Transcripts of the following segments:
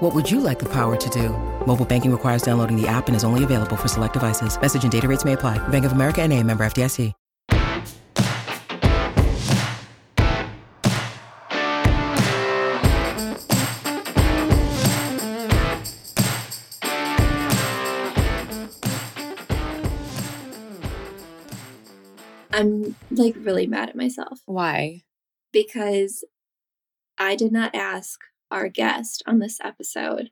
What would you like the power to do? Mobile banking requires downloading the app and is only available for select devices. Message and data rates may apply. Bank of America and a member FDIC. I'm like really mad at myself Why? because I did not ask our guest on this episode.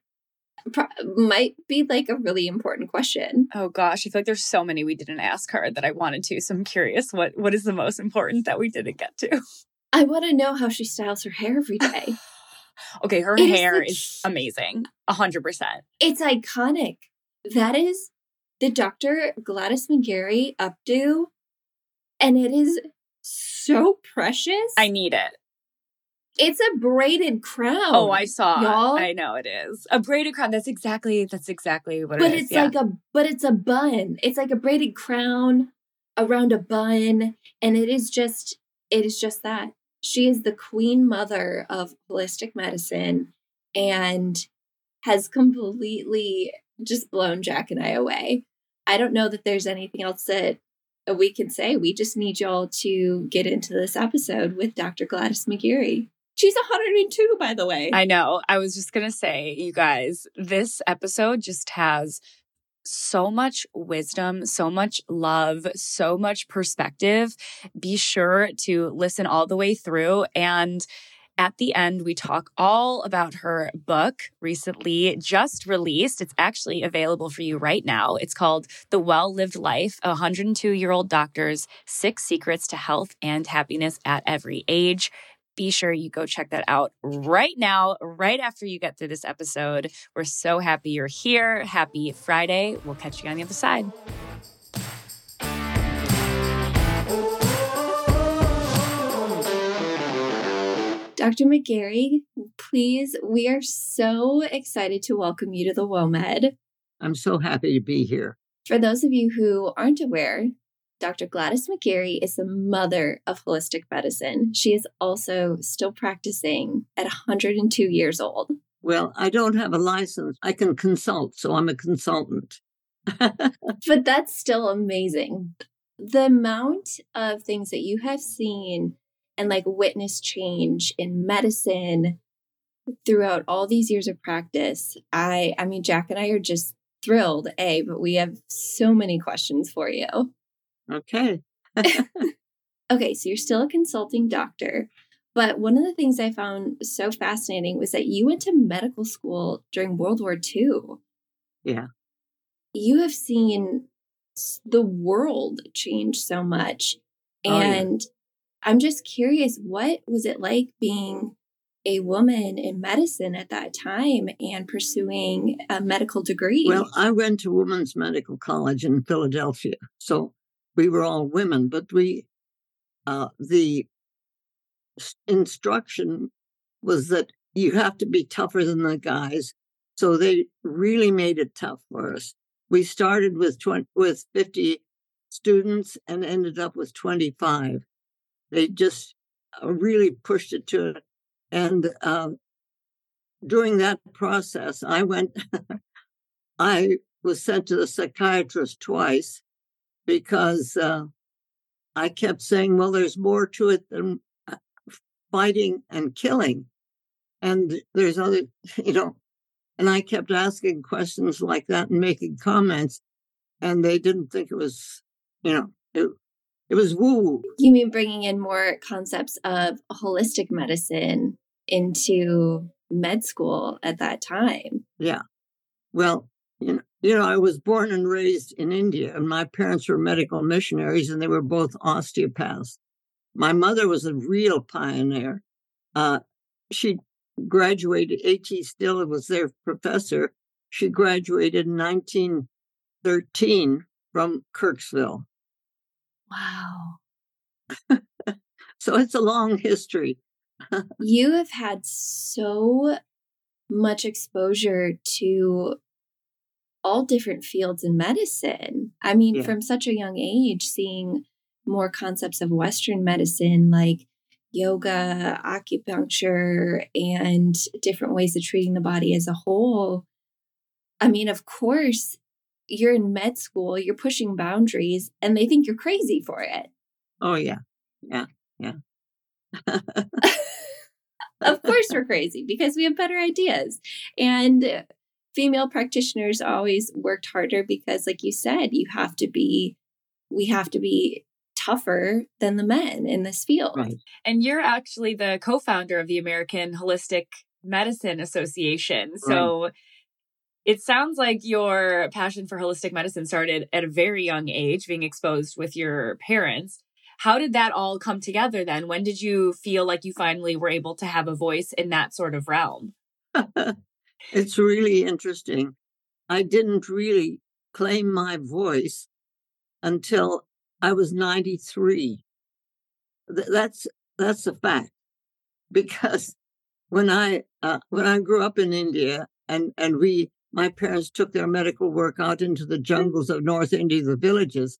Pro- might be like a really important question. Oh gosh, I feel like there's so many we didn't ask her that I wanted to. So I'm curious what what is the most important that we didn't get to? I want to know how she styles her hair every day. Okay, her It is hair the is amazing. A hundred percent. it's iconic. That is the Dr. Gladys McGarey updo, and it is so precious. I need it. It's a braided crown. Oh, I saw. y'all. I know it is. A braided crown. That's exactly that's exactly what but it is. it's yeah. like a but it's a bun it's like a braided crown around a bun and it is just it is just that she is the queen mother of holistic medicine and has completely just blown jac and i away i don't know that there's anything else that we can say we just need y'all to get into this episode with dr gladys mcgarey she's 102 by the way I know. I was just going to say, you guys, this episode just has so much wisdom, so much love, so much perspective. Be sure to listen all the way through. And at the end, we talk all about her book recently just released. It's actually available for you right now. It's called The Well Lived Life A 102 Year Old Doctor's Six Secrets to Health and Happiness at Every Age be sure you go check that out right now, right after you get through this episode. We're so happy you're here. Happy Friday. We'll catch you on the other side. Dr. McGarey, please, we are so excited to welcome you to the WOMED. I'm so happy to be here. For those of you who aren't aware, Dr. Gladys McGarey is the mother of holistic medicine. She is also still practicing at 102 years old. Well, I don't have a license. I can consult, so I'm a consultant. But that's still amazing. The amount of things that you have seen and like witness change in medicine throughout all these years of practice. I I mean Jac and I are just thrilled, A, but we have so many questions for you. Okay. Okay, so you're still a consulting doctor, but one of the things I found so fascinating was that you went to medical school during World War II. Yeah. You have seen the world change so much. Oh, yeah. And I'm just curious, what was it like being a woman in medicine at that time and pursuing a medical degree? Well, I went to Women's Medical College in Philadelphia, so we were all women, but we, uh, the instruction was that you have to be tougher than the guys. So they really made it tough for us. We started with 20, with 50 students and ended up with 25. They just uh, really pushed it to it. And uh, during that process, I went, I was sent to the psychiatrist twice because uh, I kept saying, well, there's more to it than uh, fighting and killing. And there's other, you know, and I kept asking questions like that and making comments, and they didn't think it was, you know, it, it was woo. You mean bringing in more concepts of holistic medicine into med school at that time? Yeah. Well, you know, you know, I was born and raised in India, and my parents were medical missionaries, and they were both osteopaths. My mother was a real pioneer. Uh, she graduated, A.T. Still was their professor. She graduated in 1913 from Kirksville. Wow. so it's a long history. you have had so much exposure to all different fields in medicine. I mean, yeah. from such a young age, seeing more concepts of Western medicine like yoga, acupuncture, and different ways of treating the body as a whole. I mean, of course, you're in med school, you're pushing boundaries, and they think you're crazy for it. Oh, yeah. Yeah. Yeah. of course, we're crazy because we have better ideas. And female practitioners always worked harder because, like you said, you have to be, we have to be tougher than the men in this field. Right. And you're actually the co founder of the American Holistic Medicine Association. So, it sounds like your passion for holistic medicine started at a very young age, being exposed with your parents. How did that all come together then? When did you feel like you finally were able to have a voice in that sort of realm? it's really interesting. I didn't really claim my voice until I was 93. That's that's a fact because when I uh, when I grew up in India and and we my parents took their medical work out into the jungles of North India, the villages.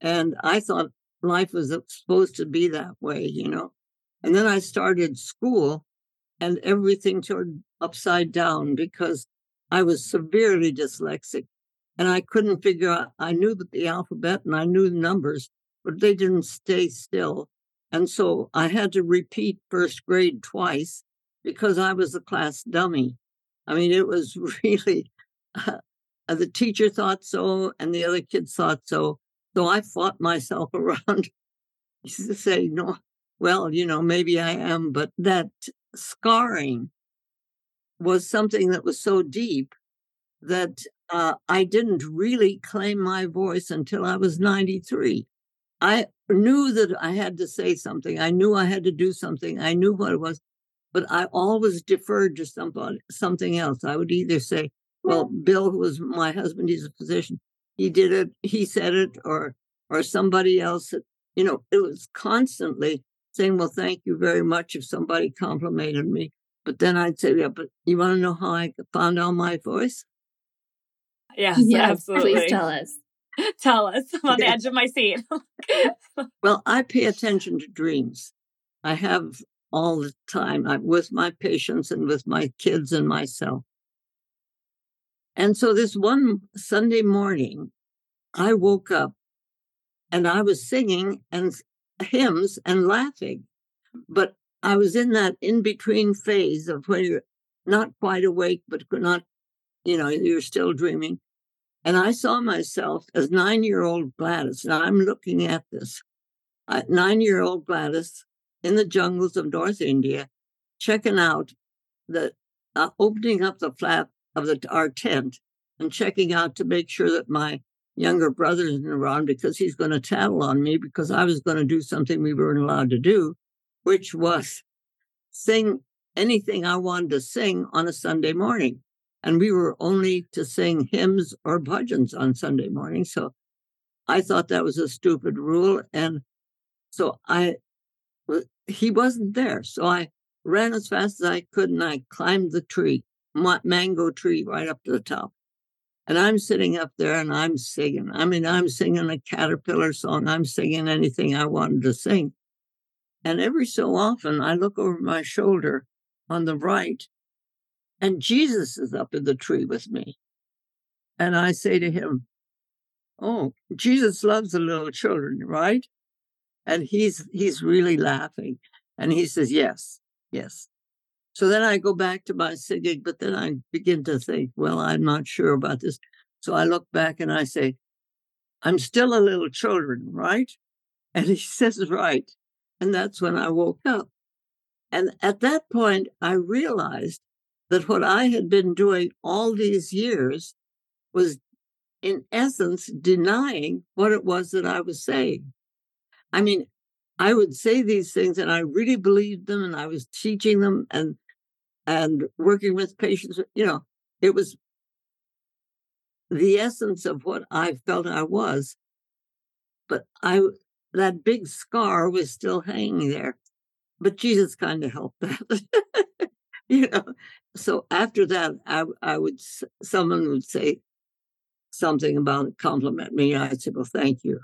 And I thought life was supposed to be that way, you know. And then I started school and everything turned upside down because I was severely dyslexic and I couldn't figure out. I knew the alphabet and I knew the numbers, but they didn't stay still. And so I had to repeat first grade twice because I was a class dummy. I mean, it was really, uh, the teacher thought so, and the other kids thought so. So I fought myself around to say, no, well, you know, maybe I am, but that scarring was something that was so deep that uh, I didn't really claim my voice until I was 93. I knew that I had to say something. I knew I had to do something. I knew what it was but I always deferred to somebody, something else. I would either say, well, Bill, who was my husband, he's a physician, he did it, he said it, or or somebody else. You know, it was constantly saying, well, thank you very much if somebody complimented me. But then I'd say, yeah, but you want to know how I found out my voice? Yes, yes absolutely. Please tell us. tell us. I'm on the edge of my seat. well, I pay attention to dreams. I have all the time I'm with my patients and with my kids and myself. And so this one Sunday morning, I woke up and I was singing and hymns and laughing. But I was in that in between phase of when you're not quite awake, but not, you know, you're still dreaming. And I saw myself as nine year old Gladys. Now I'm looking at this. Nine year old Gladys in the jungles of North India, checking out the uh, opening up the flap of the, our tent and checking out to make sure that my younger brother isn't around because he's going to tattle on me because I was going to do something we weren't allowed to do, which was sing anything I wanted to sing on a Sunday morning. And we were only to sing hymns or bhajans on Sunday morning. So I thought that was a stupid rule. And so I he wasn't there. So I ran as fast as I could and I climbed the tree, mango tree right up to the top. And I'm sitting up there and I'm singing. I mean, I'm singing a caterpillar song. I'm singing anything I wanted to sing. And every so often I look over my shoulder on the right and Jesus is up in the tree with me. And I say to him, Oh, Jesus loves the little children, right? And he's he's really laughing. And he says, Yes, yes. So then I go back to my singing, but then I begin to think, well, I'm not sure about this. So I look back and I say, I'm still a little children, right? And he says, right. And that's when I woke up. And at that point, I realized that what I had been doing all these years was, in essence, denying what it was that I was saying. I mean, I would say these things and I really believed them and I was teaching them and and working with patients, you know, it was the essence of what I felt I was. But I that big scar was still hanging there. But Jesus kind of helped that. you know. So after that, I I would someone would say something about compliment me. I'd say, "Well, thank you,"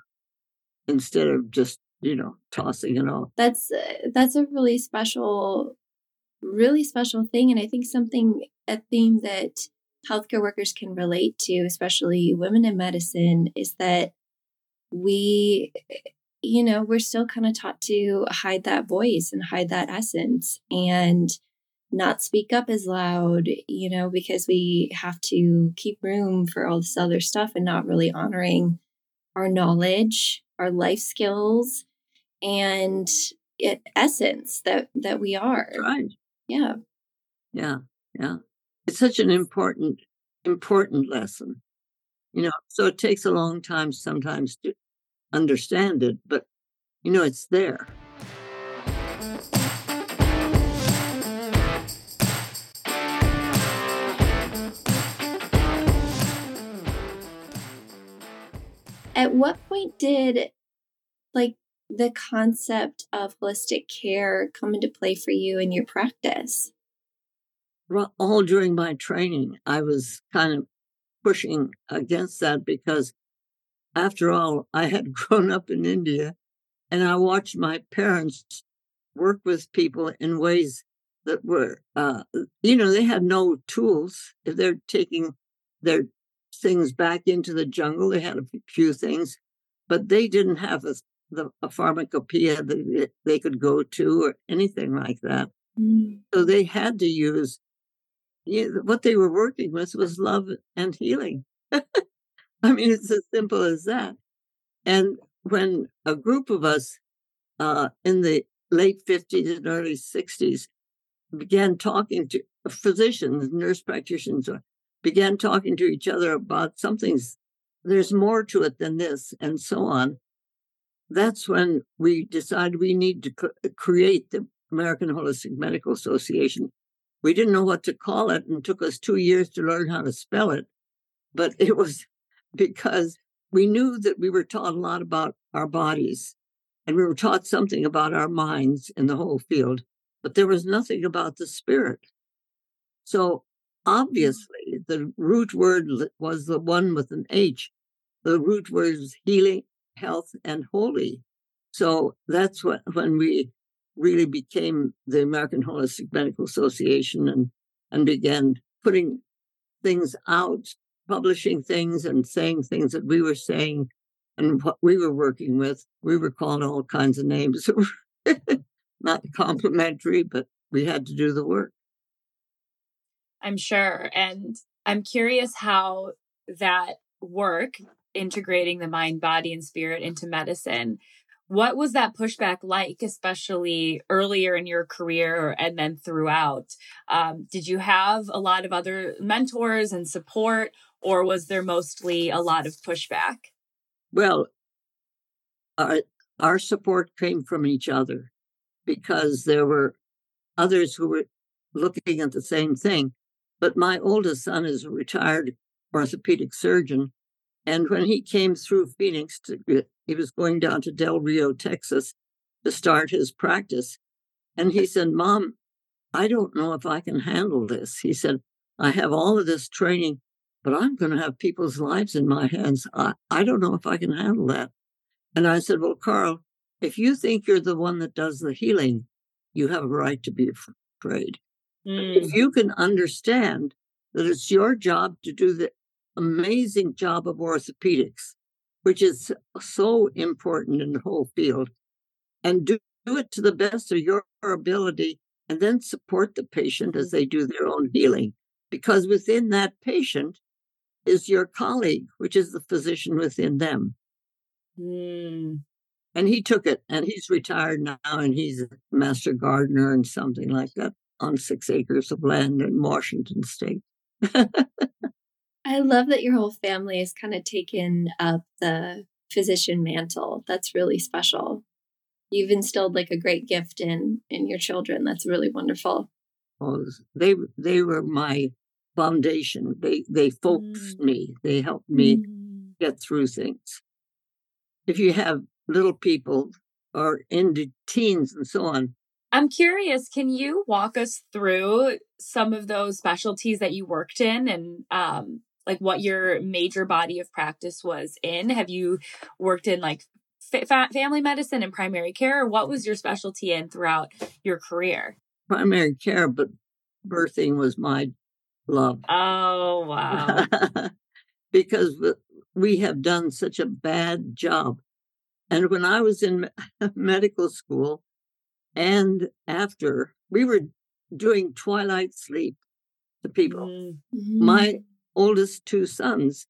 instead of just you know tossing it off. That's uh, that's a really special, really special thing, and I think something a theme that healthcare workers can relate to, especially women in medicine, is that we you know, we're still kind of taught to hide that voice and hide that essence and not speak up as loud, you know, because we have to keep room for all this other stuff and not really honoring our knowledge, our life skills, and it, essence that that we are. Right. Yeah. Yeah. Yeah. It's such an important, important lesson. You know, so it takes a long time sometimes to understand it, but you know, it's there. At what point did like the concept of holistic care come into play for you in your practice? All during my training, I was kind of pushing against that because after all, I had grown up in India and I watched my parents work with people in ways that were, uh, you know, they had no tools. If they're taking their things back into the jungle, they had a few things, but they didn't have a, the, a pharmacopoeia that they could go to or anything like that. Mm. So they had to use you know, what they were working with was love and healing. I mean, it's as simple as that. And when a group of us uh, in the late 50s and early 60s began talking to physicians, nurse practitioners, uh, began talking to each other about something's, there's more to it than this, and so on. That's when we decided we need to create the American Holistic Medical Association. We didn't know what to call it and it took us two years to learn how to spell it, but it was because we knew that we were taught a lot about our bodies and we were taught something about our minds in the whole field, but there was nothing about the spirit. So mm. obviously, the root word was the one with an H. The root word is healing, health, and holy. So that's what when we really became the American Holistic Medical Association and and began putting things out publishing things and saying things that we were saying and what we were working with. We were called all kinds of names. Not complimentary, but we had to do the work. I'm sure. And I'm curious how that work, integrating the mind, body, and spirit into medicine, what was that pushback like, especially earlier in your career and then throughout? Um, did you have a lot of other mentors and support, or was there mostly a lot of pushback? Well, our, our support came from each other because there were others who were looking at the same thing. But my oldest son is a retired orthopedic surgeon. And when he came through Phoenix, to, he was going down to Del Rio, Texas to start his practice. And he said, Mom, I don't know if I can handle this. He said, I have all of this training but I'm going to have people's lives in my hands. I, I don't know if I can handle that. And I said, Well, Carl, if you think you're the one that does the healing, you have a right to be afraid. Mm. If you can understand that it's your job to do the amazing job of orthopedics, which is so important in the whole field, and do, do it to the best of your ability, and then support the patient as they do their own healing. Because within that patient is your colleague, which is the physician within them. Mm. And he took it, and he's retired now, and he's a master gardener and something like that on six acres of land in Washington State. I love that your whole family has kind of taken up the physician mantle. That's really special. You've instilled like a great gift in in your children. That's really wonderful. Well, they they were my foundation. They they focused Mm. me. They helped me Mm. get through things. If you have little people or into teens and so on, I'm curious, can you walk us through some of those specialties that you worked in and um like what your major body of practice was in? Have you worked in like fa- fa- family medicine and primary care or what was your specialty in throughout your career? primary care, but birthing was my love. Oh, wow. because we have done such a bad job. And when I was in medical school and after, we were doing twilight sleep to people. Mm, My oldest two sons,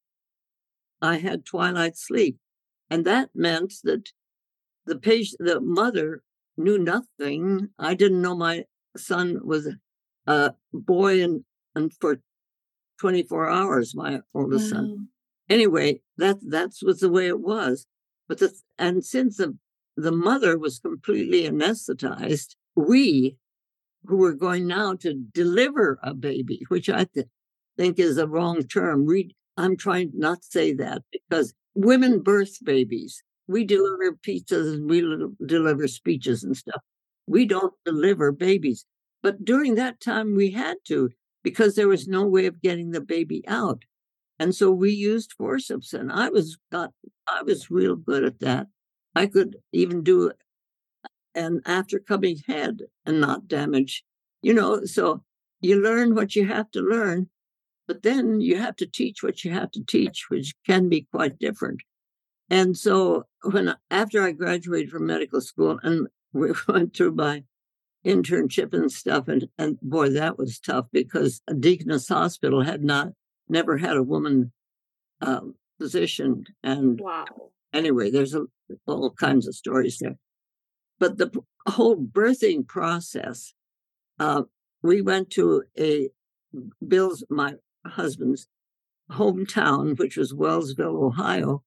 I had twilight sleep. And that meant that the patient, the mother knew nothing. I didn't know my son was a boy and, and for 24 hours, my oldest son anyway, that that's was the way it was. But the and since the the mother was completely anesthetized, we who were going now to deliver a baby, which I th- think is a wrong term. Read, I'm trying not to say that because women birth babies. We deliver pizzas and we li- deliver speeches and stuff. We don't deliver babies. But during that time, we had to because there was no way of getting the baby out. And so we used forceps, and I was got I was real good at that. I could even do an after coming head and not damage, you know. So you learn what you have to learn, but then you have to teach what you have to teach, which can be quite different. And so when after I graduated from medical school and we went through my internship and stuff, and and boy, that was tough because Deaconess Hospital had not never had a woman um, physician, and wow. anyway, there's a, all kinds of stories there. But the p- whole birthing process, uh, we went to a Bill's, my husband's hometown, which was Wellsville, Ohio,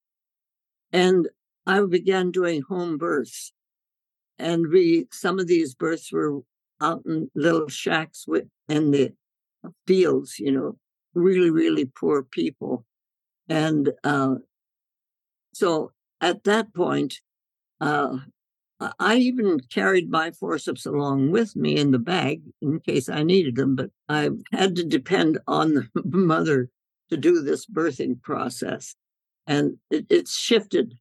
and I began doing home births. And we, some of these births were out in little shacks with, in the fields, you know, really, really poor people. And uh, so at that point, uh, I- even carried my forceps along with me in the bag in case I needed them, but I had to depend on the mother to do this birthing process. And it, it's shifted.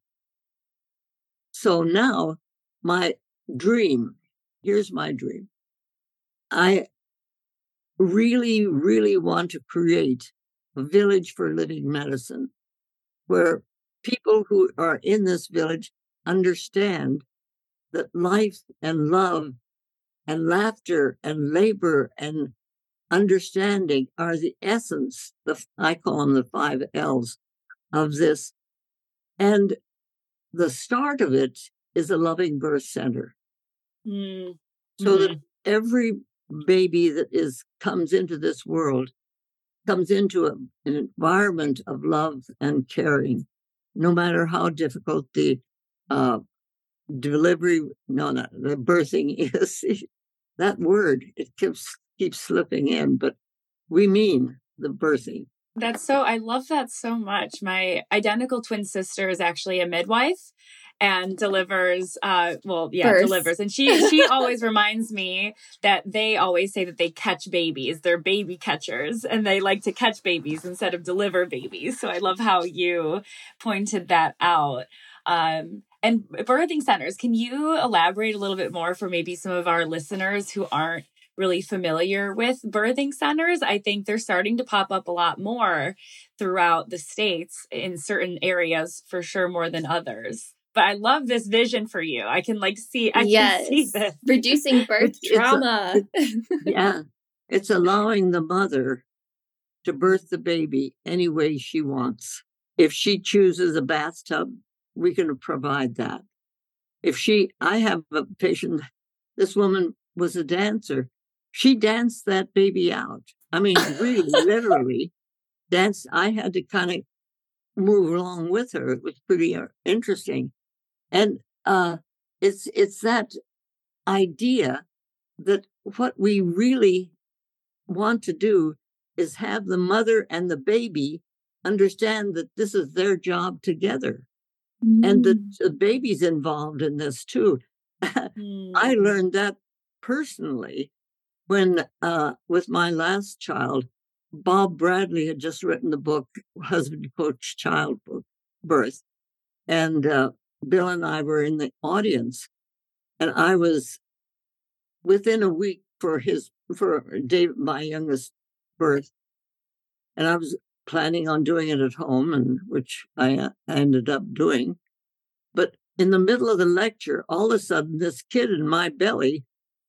So now my dream here's my dream. I really, really want to create a village for living medicine where people who are in this village understand that life and love and laughter and labor and understanding are the essence, the, I call them the five L's of this. And the start of it is a loving birth center Mm, so that every baby that is comes into this world comes into a, an environment of love and caring no matter how difficult the uh, delivery no no the birthing is that word it keeps keeps slipping in but we mean the birthing That's so, I love that so much. My identical twin sister is actually a midwife and delivers, uh, well, yeah, delivers. And she, she always reminds me that they always say that they catch babies. They're baby catchers and they like to catch babies instead of deliver babies. So I love how you pointed that out. Um, and birthing centers, can you elaborate a little bit more for maybe some of our listeners who aren't really familiar with birthing centers. I think they're starting to pop up a lot more throughout the states in certain areas for sure more than others. But I love this vision for you. I can like see I yes. can see this. Reducing birth It's- it's a- trauma. yeah it's allowing the mother to birth the baby any way she wants if she chooses a bathtub we can provide that if she i have a patient this woman was a dancer she danced that baby out i mean really literally danced i had to kind of move along with her it was pretty uh, interesting and uh it's it's that idea that what we really want to do is have the mother and the baby understand that this is their job together mm. and that mm. the baby's involved in this too. mm. I learned that personally when, uh, with my last child, Bob Bradley had just written the book Husband Coach Child Birth. And uh, Bill and I were in the audience. And I was within a week for his, for Dave, my youngest birth. And I was planning on doing it at home, and which I, uh, ended up doing. But in the middle of the lecture, all of a sudden, this kid in my belly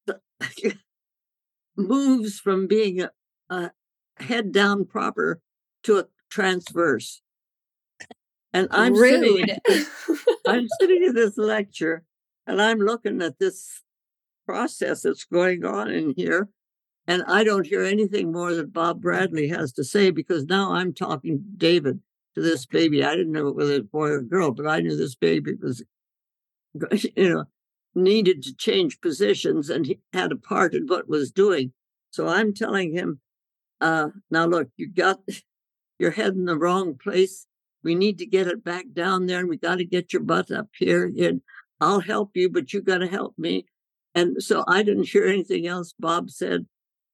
moves from being a, a head down proper to a transverse. And I'm Rude. sitting, I'm sitting in this lecture, and I'm looking at this process that's going on in here. And I don't hear anything more that Bob Bradley has to say because now I'm talking David to this baby. I didn't know whether it's boy or girl, but I knew this baby was, you know, needed to change positions and he had a part in what was doing. So I'm telling him, uh, now look, you got your head in the wrong place. We need to get it back down there and we got to get your butt up here. And I'll help you, but you got to help me. And so I didn't hear anything else Bob said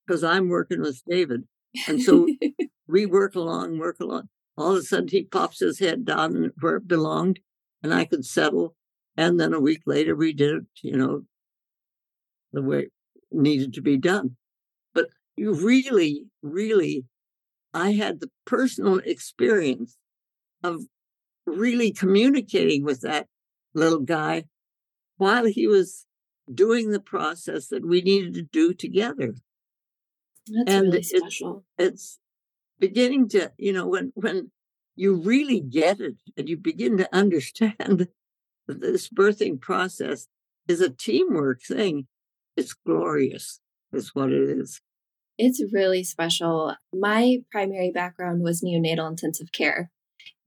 because I'm working with David. And so we work along, work along. All of a sudden, he pops his head down where it belonged, and I could settle. And then a week later, we did it, you know, the way it needed to be done. But you really, really, I had the personal experience of really communicating with that little guy while he was doing the process that we needed to do together. That's and really special. It's, it's beginning to, you know, when when you really get it and you begin to understand that this birthing process is a teamwork thing, it's glorious, is what it is. It's really special. My primary background was neonatal intensive care.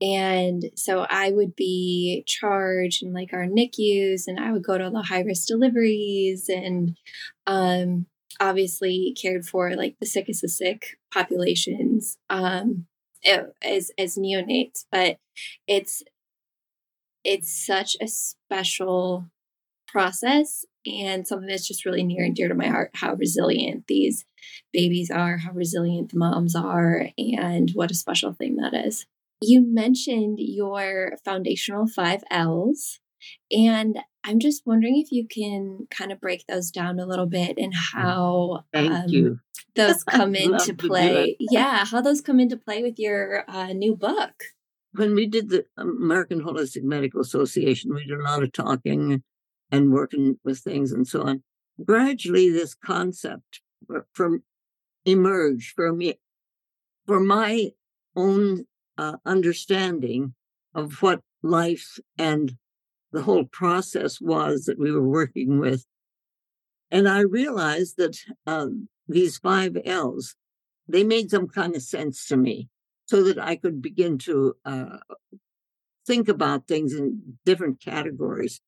And so I would be charged in like our NICUs and I would go to the high risk deliveries and um, obviously cared for like the sickest of sick populations um, as as neonates, but it's it's such a special process and something that's just really near and dear to my heart how resilient these babies are, how resilient the moms are, and what a special thing that is. You mentioned your foundational five L's, and I'm just wondering if you can kind of break those down a little bit and mm, how um, those come into play. Yeah, how those come into play with your uh, new book. When we did the American Holistic Medical Association, we did a lot of talking and working with things and so on. Gradually, this concept from emerged for me, for my own uh, understanding of what life and the whole process was that we were working with. And I realized that um, these five L's, they made some kind of sense to me so that I could begin to uh, think about things in different categories.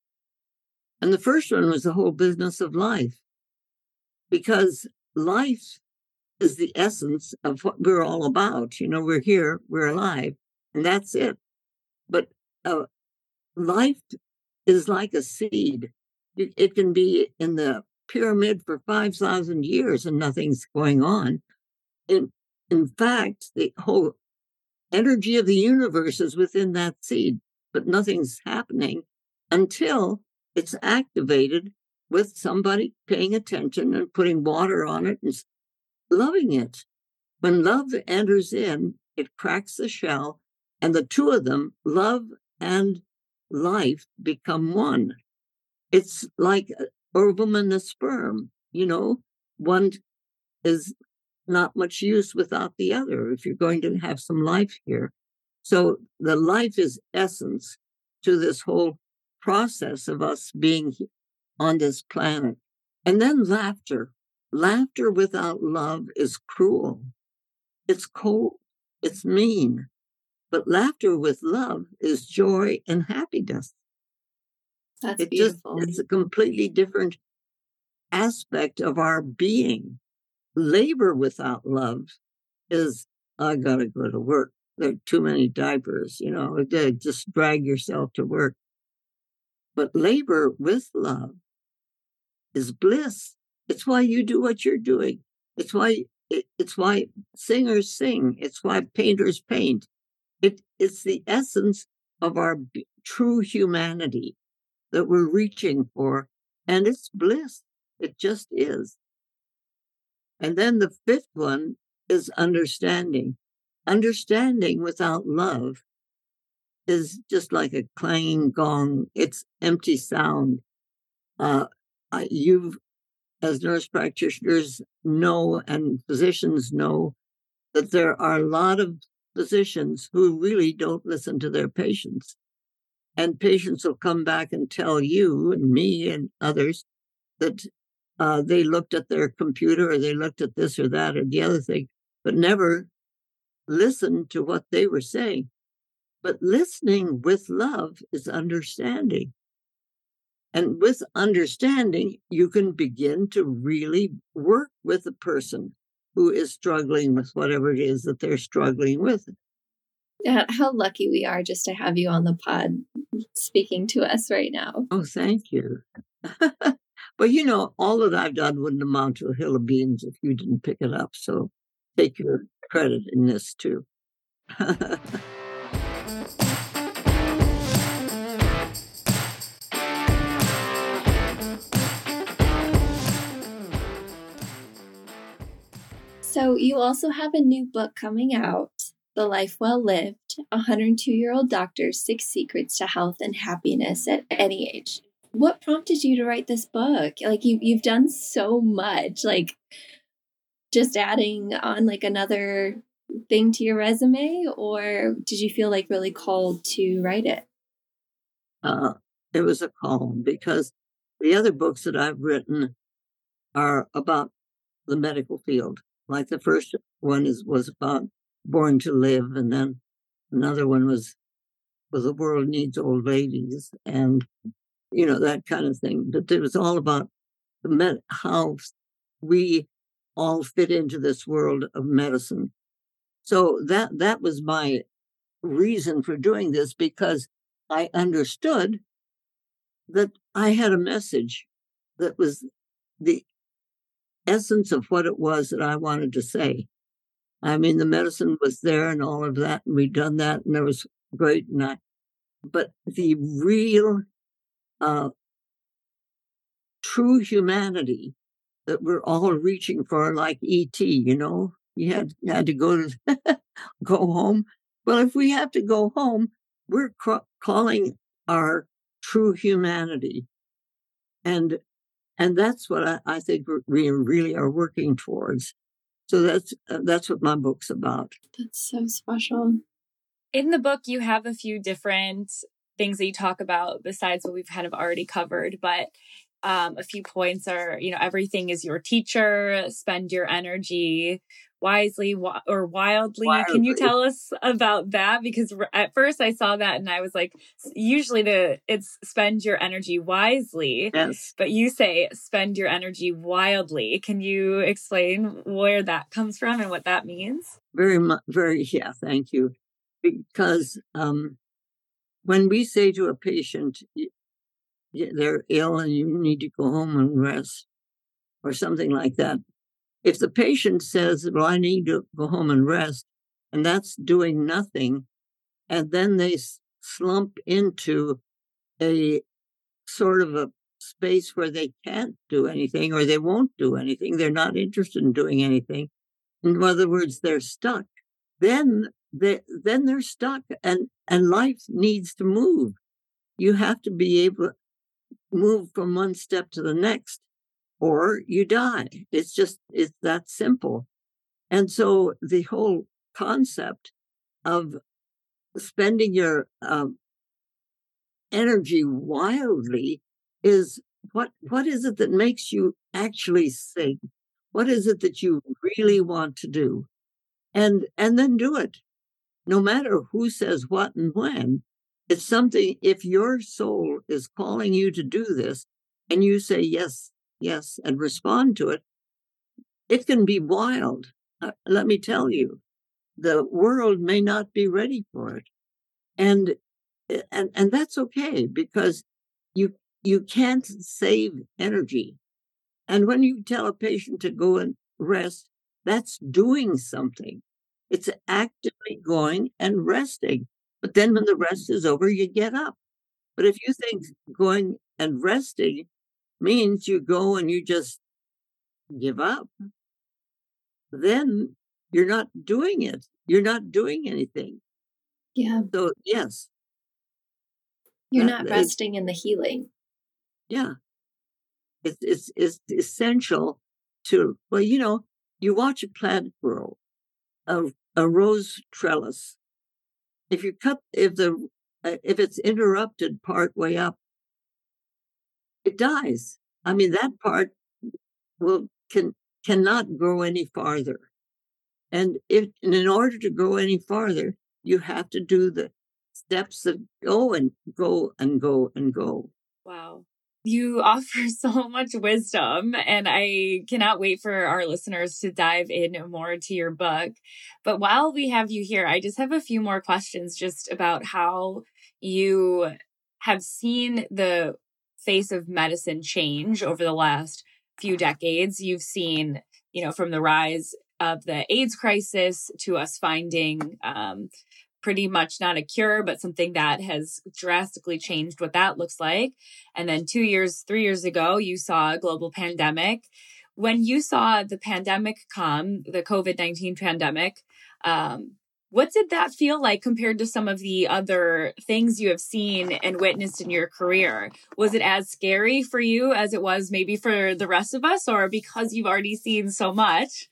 And the first one was the whole business of life, because life is the essence of what we're all about. You know, we're here, we're alive, and that's it. But uh, life is like a seed. It, it can be in the pyramid for 5,000 years and nothing's going on. In, in fact, the whole energy of the universe is within that seed, but nothing's happening until it's activated with somebody paying attention and putting water on it and loving it. When love enters in, it cracks the shell, and the two of them, love and life become one. It's like a ovum and a sperm, you know, one is not much use without the other if you're going to have some life here. So the life is essence to this whole process of us being on this planet. And then laughter. Laughter without love is cruel. It's cold. It's mean. But laughter with love is joy and happiness. That's it beautiful. Just, it's a completely different aspect of our being. Labor without love is I gotta go to work. There are too many diapers, you know, just drag yourself to work. But labor with love is bliss. It's why you do what you're doing. It's why it, it's why singers sing. It's why painters paint. It, it's the essence of our b- true humanity that we're reaching for, and it's bliss. It just is. And then the fifth one is understanding. Understanding without love is just like a clanging gong. It's empty sound. Uh, you've, as nurse practitioners, know and physicians know that there are a lot of physicians who really don't listen to their patients. And patients will come back and tell you and me and others that uh, they looked at their computer or they looked at this or that or the other thing, but never listened to what they were saying. But listening with love is understanding. And with understanding, you can begin to really work with a person who is struggling with whatever it is that they're struggling with. Yeah, how lucky we are just to have you on the pod speaking to us right now. Oh, thank you. but you know, all that I've done wouldn't amount to a hill of beans if you didn't pick it up. So take your credit in this too. So, you also have a new book coming out, The Life Well Lived 102 Year Old Doctor's Six Secrets to Health and Happiness at Any Age. What prompted you to write this book? Like, you, you've done so much, like, just adding on like another thing to your resume, or did you feel like really called to write it? Uh, it was a call because the other books that I've written are about the medical field. Like the first one is was about born to live, and then another one was well, the world needs old ladies, and you know that kind of thing. But it was all about med- how we all fit into this world of medicine. So that that was my reason for doing this because I understood that I had a message that was the essence of what it was that I wanted to say. I mean, the medicine was there and all of that, and we'd done that, and it was great. And I, but the real, uh, true humanity that we're all reaching for, like ET, you know, you had had to go to go home. Well, if we have to go home, we're ca- calling our true humanity, and and that's what I, I think we really are working towards. So that's uh, that's what my book's about. That's so special. In the book, you have a few different things that you talk about besides what we've kind of already covered, but um, a few points are, you know, everything is your teacher, spend your energy wisely or wildly. wildly. Can you tell us about that? Because at first I saw that and I was like, usually the it's spend your energy wisely. Yes. But you say spend your energy wildly. Can you explain where that comes from and what that means? Very much, very, yeah, thank you. Because um, when we say to a patient, they're ill and you need to go home and rest or something like that, if the patient says, Well, I need to go home and rest, and that's doing nothing, and then they slump into a sort of a space where they can't do anything or they won't do anything, they're not interested in doing anything. In other words, they're stuck. Then they, then they're stuck and, and life needs to move. You have to be able to move from one step to the next or you die. It's just, it's that simple. And so the whole concept of spending your um, energy wildly is what what is it that makes you actually sing what is it that you really want to do and and then do it no matter who says what and when it's something if your soul is calling you to do this and you say yes yes, and respond to it, it can be wild. uh, let me tell you, the world may not be ready for it. And eh, and and that's okay because you you can't save energy. And when you tell a patient to go and rest, that's doing something. It's actively going and resting. But then when the rest is over, you get up. But if you think going and resting means you go and you just give up, then you're not doing it. You're not doing anything. Yeah. So, yes. You're not resting in the healing. Yeah. It's, it's, it's essential to, well, you know, you watch a plant grow, a, a rose trellis. If you cut, if the, uh, if it's interrupted part way up, it dies. I mean, that part will can cannot grow any farther. And if and in order to grow any farther, you have to do the steps that go and go and go and go. Wow. You offer so much wisdom, and I cannot wait for our listeners to dive in more to your book. But while we have you here, I just have a few more questions just about how you have seen the face of medicine change over the last few decades. You've seen, you know, from the rise of the AIDS crisis to us finding um, pretty much not a cure, but something that has drastically changed what that looks like. And then two years, three years ago, you saw a global pandemic. When you saw the pandemic come, the COVID 19 pandemic, um, what did that feel like compared to some of the other things you have seen and witnessed in your career? Was it as scary for you as it was maybe for the rest of us, or because you've already seen so much,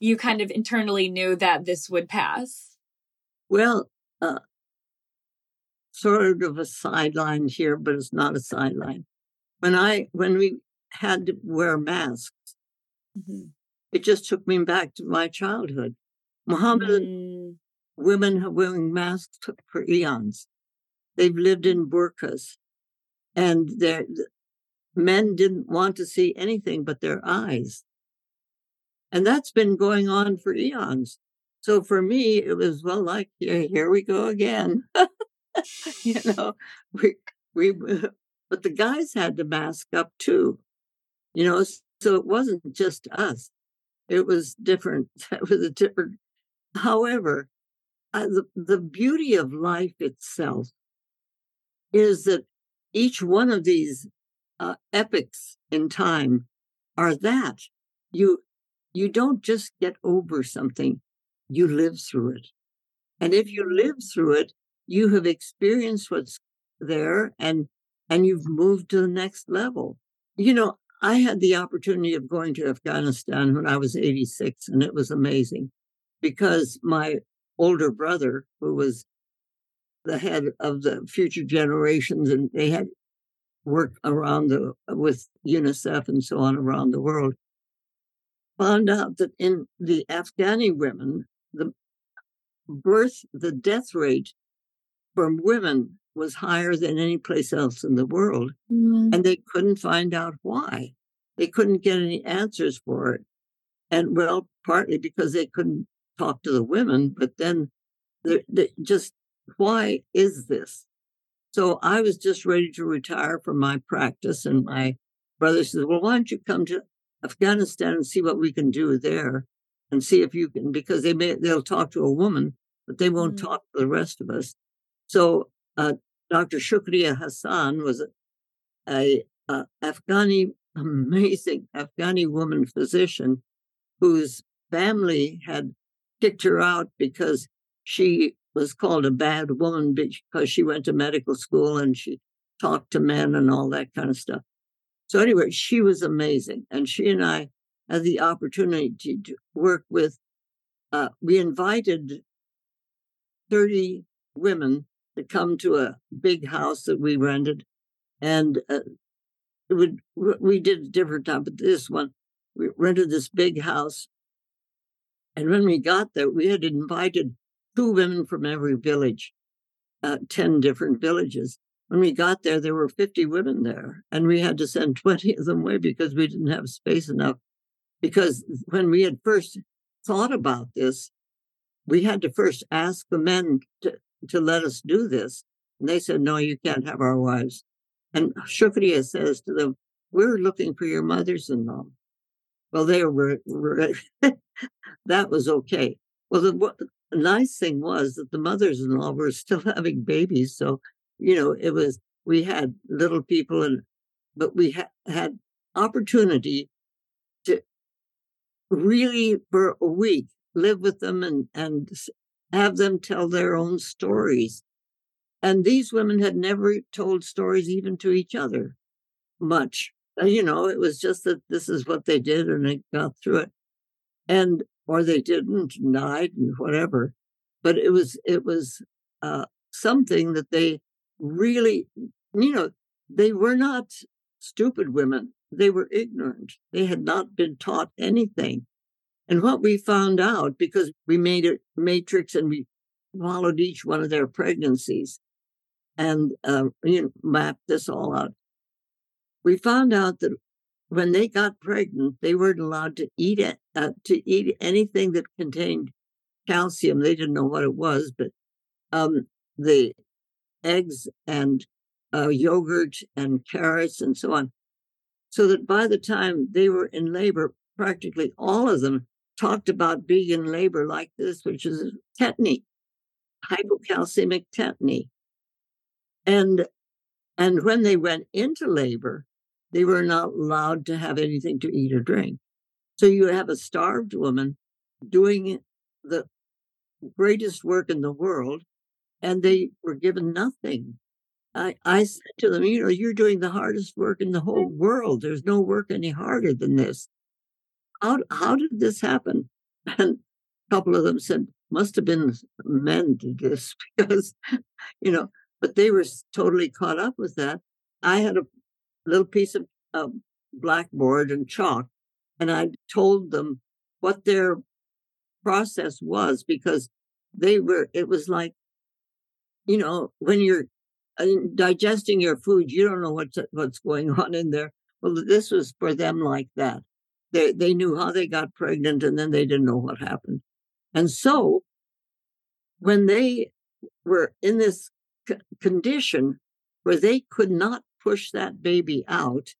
you kind of internally knew that this would pass? Well, uh, sort of a sideline here, but it's not a sideline. When I when we had to wear masks, mm-hmm. it just took me back to my childhood. Muhammad mm women have wearing masks for eons. They've lived in burqas, and their men didn't want to see anything but their eyes. And that's been going on for eons. So for me, it was well, like here, here we go again. you know, we we, but the guys had to mask up too. You know, so it wasn't just us. It was different. It was a different. However, uh, the, the beauty of life itself is that each one of these uh, epics in time are that. You you don't just get over something you live through it. And if you live through it you have experienced what's there and and you've moved to the next level. You know i had the opportunity of going to afghanistan when i was 86 and it was amazing because my older brother who was the head of the future generations and they had worked around the with UNICEF and so on around the world found out that in the Afghani women the birth the death rate from women was higher than any place else in the world mm-hmm. and they couldn't find out why they couldn't get any answers for it and well partly because they couldn't talk to the women, but then the, the, just why is this? So I was just ready to retire from my practice, and my brother said, "Well, why don't you come to Afghanistan and see what we can do there, and see if you can?" Because they may they'll talk to a woman, but they won't mm-hmm. talk to the rest of us. So uh, Dr. Shukriya Hassan was a, a, a Afghani amazing Afghani woman physician whose family had kicked her out because she was called a bad woman because she went to medical school and she talked to men and all that kind of stuff. So, anyway, she was amazing. And she and I had the opportunity to work with, uh, we invited 30 women to come to a big house that we rented. And uh, it would, we did a different time, but this one, we rented this big house and when we got there, we had invited two women from every village, uh, 10 different villages. When we got there, there were 50 women there, and we had to send 20 of them away because we didn't have space enough. Because when we had first thought about this, we had to first ask the men to, to let us do this. And they said, no, you can't have our wives. And Shukriya says to them, we're looking for your mothers in law. Well, they were, were that was okay. Well, the, what, the nice thing was that the mothers in law were still having babies. So, you know, it was, we had little people and, but we ha- had opportunity to really for a week live with them and, and have them tell their own stories. And these women had never told stories even to each other much. Uh, you know, it was just that this is what they did and they got through it. And, or they didn't, and died and whatever. But it was, it was uh, something that they really, you know, they were not stupid women. They were ignorant. They had not been taught anything. And what we found out, because we made a matrix and we followed each one of their pregnancies and uh, you know, mapped this all out, we found out that when they got pregnant, they weren't allowed to eat it, uh, to eat anything that contained calcium. They didn't know what it was, but um, the eggs and uh, yogurt and carrots and so on. So that by the time they were in labor, practically all of them talked about being in labor like this, which is tetany, hypocalcemic tetany. And and when they went into labor, they were not allowed to have anything to eat or drink. So you have a starved woman doing the greatest work in the world, and they were given nothing. I, I said to them, you know, you're doing the hardest work in the whole mm-hmm. world. There's no work any harder than this. How, how did this happen? And a couple of them said, must have been men did this because, you know, but they were totally caught up with that. I had a little piece of uh, blackboard and chalk, and I told them what their process was because they were, it was like, you know, when you're uh, digesting your food, you don't know what's, what's going on in there. Well, this was for them like that. They, they knew how they got pregnant and then they didn't know what happened. And so when they were in this c- condition where they could not push that baby out,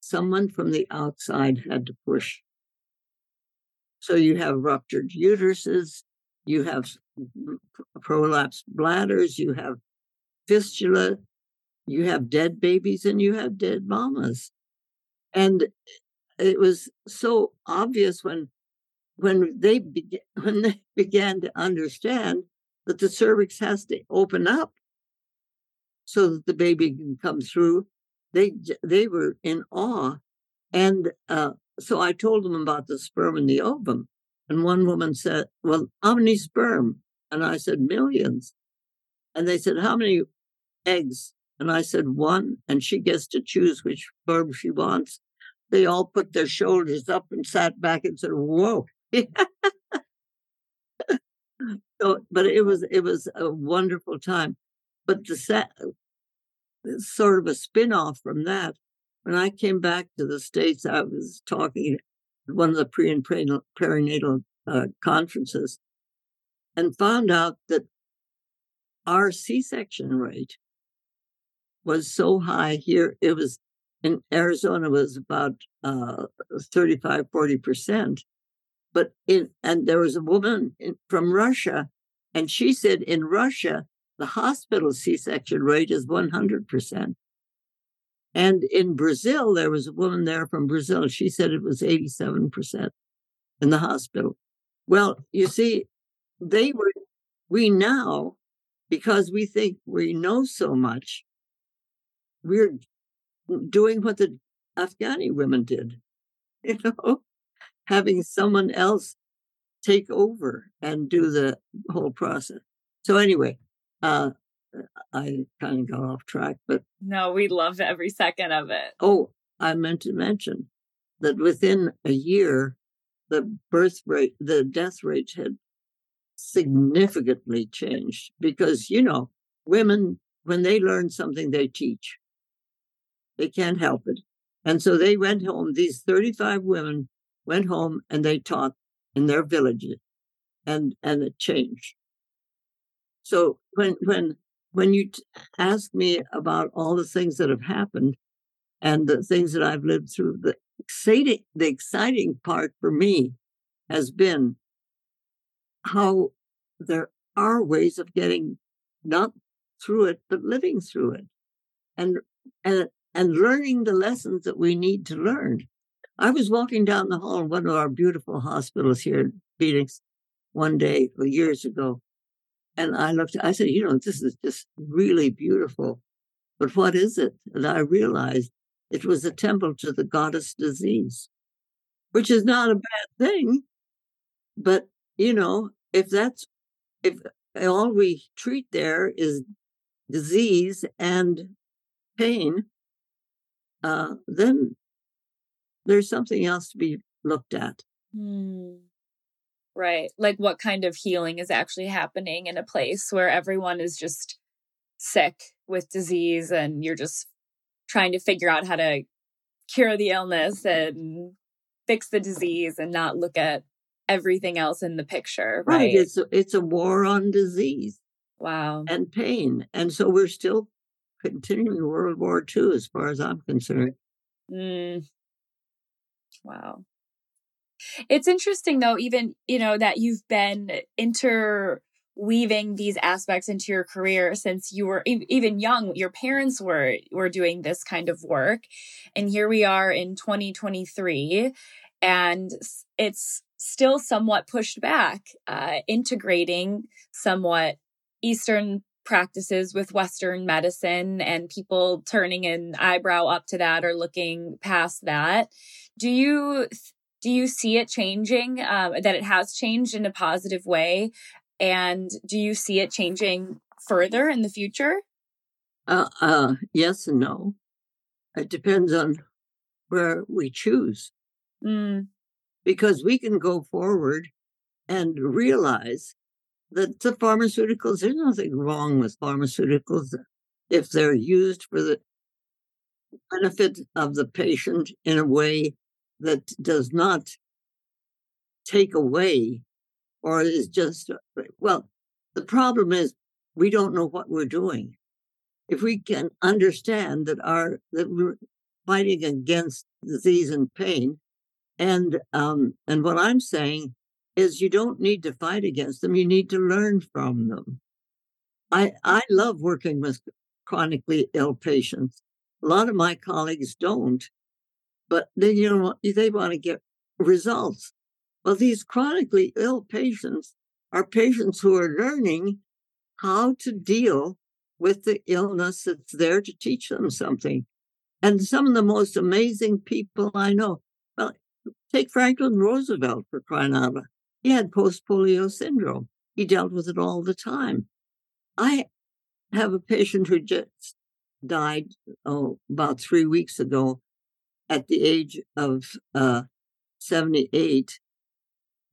someone from the outside had to push. So you have ruptured uteruses, you have prolapsed bladders, you have fistula, you have dead babies, and you have dead mamas. And it was so obvious when when they began when they began to understand that the cervix has to open up so that the baby can come through. They they were in awe, and uh, so I told them about the sperm and the ovum. And one woman said, "Well, how many sperm?" And I said, millions. And they said, "How many eggs?" And I said, "One." And she gets to choose which sperm she wants. They all put their shoulders up and sat back and said, "Whoa." so, but it was it was a wonderful time. But the set, sort of a spin-off from that, when I came back to the States, I was talking at one of the pre and perinatal uh, conferences and found out that our C-section rate was so high here. It was in Arizona was about uh, 35, 40%. But in, and there was a woman in, from Russia, and she said in Russia, the hospital C section rate is 100%. And in Brazil, there was a woman there from Brazil. She said it was 87% in the hospital. Well, you see, they were, we now, because we think we know so much, we're doing what the Afghani women did, you know, having someone else take over and do the whole process. So anyway, uh, I kind of got off track, but no, we loved every second of it. Oh, I meant to mention that within a year, the birth rate, the death rate had significantly changed because, you know, women, when they learn something, they teach. They can't help it. And so they went home, these 35 women went home and they taught in their villages, and and it changed. So when when when you t- ask me about all the things that have happened and the things that I've lived through, the exciting the exciting part for me has been how there are ways of getting not through it but living through it and and and learning the lessons that we need to learn. I was walking down the hall in one of our beautiful hospitals here in phoenix one day years ago and i looked i said you know this is just really beautiful but what is it and i realized it was a temple to the goddess disease which is not a bad thing but you know if that's if all we treat there is disease and pain, uh, then there's something else to be looked at. Hmm. Right. Like what kind of healing is actually happening in a place where everyone is just sick with disease and you're just trying to figure out how to cure the illness and fix the disease and not look at everything else in the picture, right? right. It's a, it's a war on disease. Wow. And pain. And so we're still continuing World War II as far as I'm concerned. Mm. Wow. It's interesting though, even, you know, that you've been interweaving these aspects into your career since you were even young. Your parents were were doing this kind of work. And here we are in 2023 and it's still somewhat pushed back, uh, integrating somewhat Eastern practices with Western medicine and people turning an eyebrow up to that or looking past that. Do you do you see it changing? Um, that it has changed in a positive way, and do you see it changing further in the future? Uh, uh, yes and no. It depends on where we choose. Mm because we can go forward and realize that the pharmaceuticals, there's nothing wrong with pharmaceuticals if they're used for the benefit of the patient in a way that does not take away or is just, well, the problem is we don't know what we're doing. If we can understand that our that we're fighting against disease and pain, and um, and what I'm saying is you don't need to fight against them. You need to learn from them. I I love working with chronically ill patients. A lot of my colleagues don't, but then you know they want to get results. Well, these chronically ill patients are patients who are learning how to deal with the illness that's there to teach them something. And some of the most amazing people I know, well, Take Franklin Roosevelt for crying out. He had post polio syndrome. He dealt with it all the time. I have a patient who just died oh, about three weeks ago at the age of uh, 78.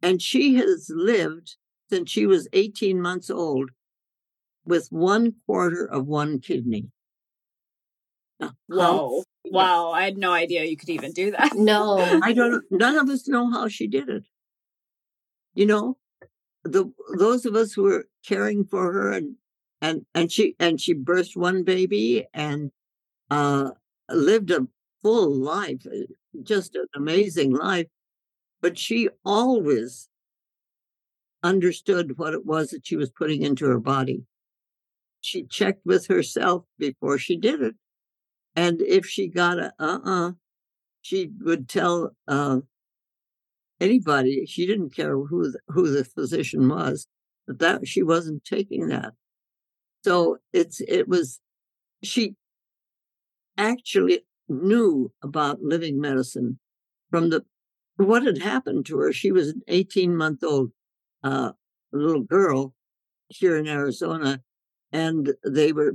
And she has lived since she was 18 months old with one quarter of one kidney. Whoa. Wow, I had no idea you could even do that. No. I don't none of us know how she did it. You know, the those of us who were caring for her and and and she and she birthed one baby and uh lived a full life, uh, just an amazing life. But she always understood what it was that she was putting into her body. She checked with herself before she did it. And if she got a uh uh-uh, uh, she would tell uh, anybody. She didn't care who the, who the physician was, but that she wasn't taking that. So it's it was she actually knew about living medicine from the what had happened to her. She was an 18 month old uh, little girl here in Arizona, and they were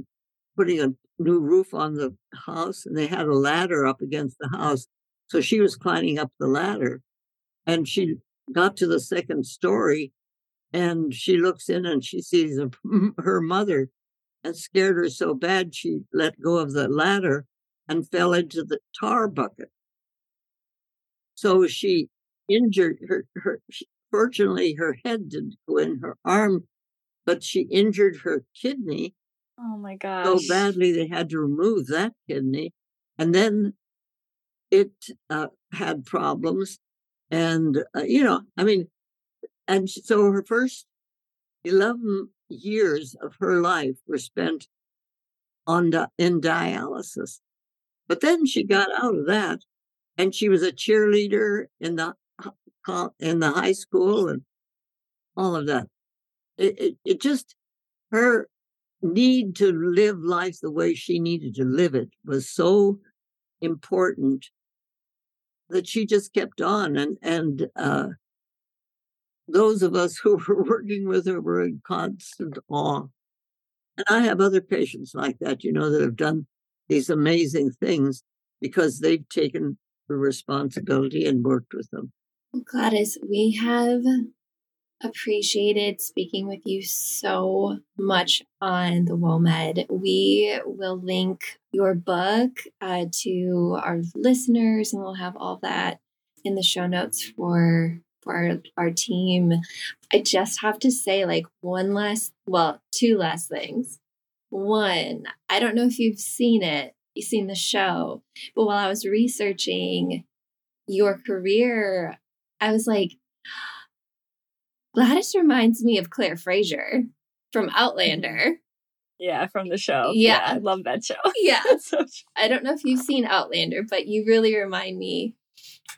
putting a new roof on the house and they had a ladder up against the house. So she was climbing up the ladder and she got to the second story and she looks in and she sees a, her mother and scared her so bad she let go of the ladder and fell into the tar bucket. So she injured her, her fortunately, her head didn't go in her arm, but she injured her kidney Oh my gosh. so badly they had to remove that kidney. And then it uh, had problems. And, uh, you know, I mean, and so her first 11 years of her life were spent on di- in dialysis. But then she got out of that and she was a cheerleader in the in the high school and all of that. It, it, it just her need to live life the way she needed to live it was so important that she just kept on and and uh, those of us who were working with her were in constant awe and i have other patients like that you know that have done these amazing things because they've taken the responsibility and worked with them Gladys, we have appreciated speaking with you so much on the WOMED. We will link your book uh, to our listeners, and we'll have all that in the show notes for for our, our team. I just have to say, like one last, well, two last things. One, I don't know if you've seen it, you've seen the show, but while I was researching your career, I was like, Gladys reminds me of Claire Fraser from Outlander. Yeah, from the show. Yeah. I love that show. Yeah. So I don't know if you've seen Outlander, but you really remind me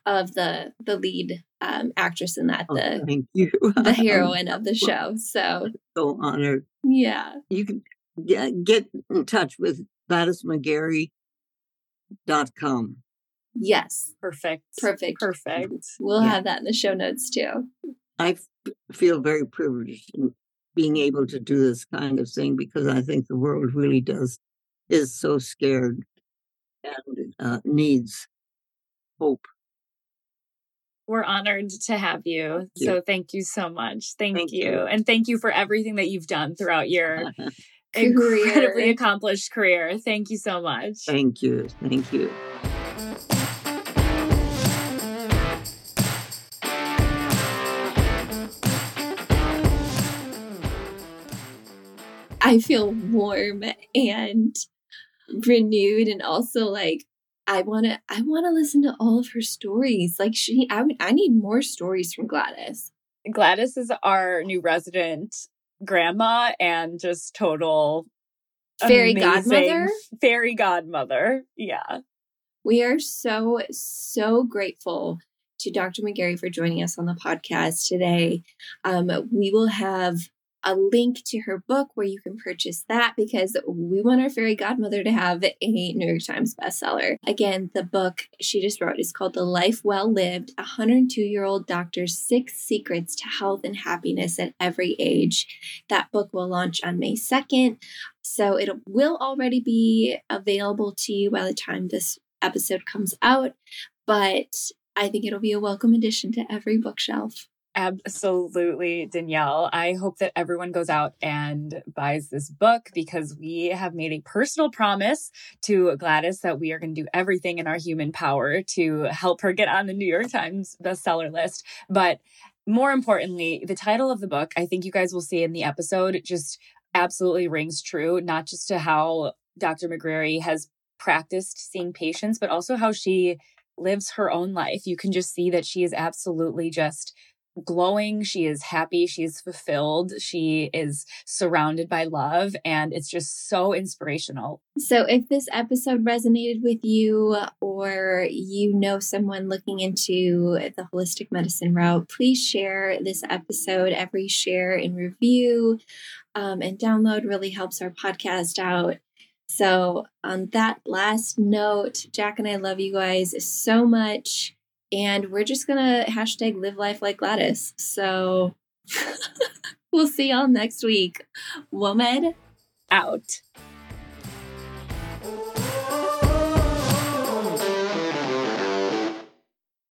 of the the lead um, actress in that, Oh, the thank you the heroine of the show. So so honored yeah, you can get, get in touch with gladysmcgarey.com yes, perfect. perfect. Perfect. We'll Yeah. have that in the show notes too. I f- feel very privileged in being able to do this kind of thing because I think the world really does is so scared and uh, needs hope. We're honored to have you. you. So thank you so much. Thank, Thank you. you. And thank you for everything that you've done throughout your Career. incredibly accomplished career. Thank you so much. Thank you. Thank you. I feel warm and renewed and also like I want to I want to listen to all of her stories. Like she I would I need more stories from Gladys. Gladys is our new resident grandma and just total Fairy godmother. Fairy godmother. Yeah. We are so so grateful to Dr. McGarey for joining us on the podcast today. Um, we will have a link to her book where you can purchase that because we want our fairy godmother to have a New York Times bestseller. Again, the book she just wrote is called The Life Well Lived A 102 Year Old Doctor's Six Secrets to Health and Happiness at Every Age. That book will launch on May 2nd. So it will already be available to you by the time this episode comes out, but I think it'll be a welcome addition to every bookshelf. Absolutely, Danielle. I hope that everyone goes out and buys this book because we have made a personal promise to Gladys that we are going to do everything in our human power to help her get on the New York Times bestseller list. But more importantly, the title of the book, I think you guys will see in the episode, just absolutely rings true, not just to how Dr. McGarey has practiced seeing patients, but also how she lives her own life. You can just see that she is absolutely just glowing. She is happy. She is fulfilled. She is surrounded by love. And it's just so inspirational. So, if this episode resonated with you, or you know someone looking into the holistic medicine route, please share this episode. Every share and review um, and download really helps our podcast out. So, on that last note, Jac and I love you guys so much. And we're just to hashtag live life like Gladys. So, we'll see y'all next week. WOMED Out.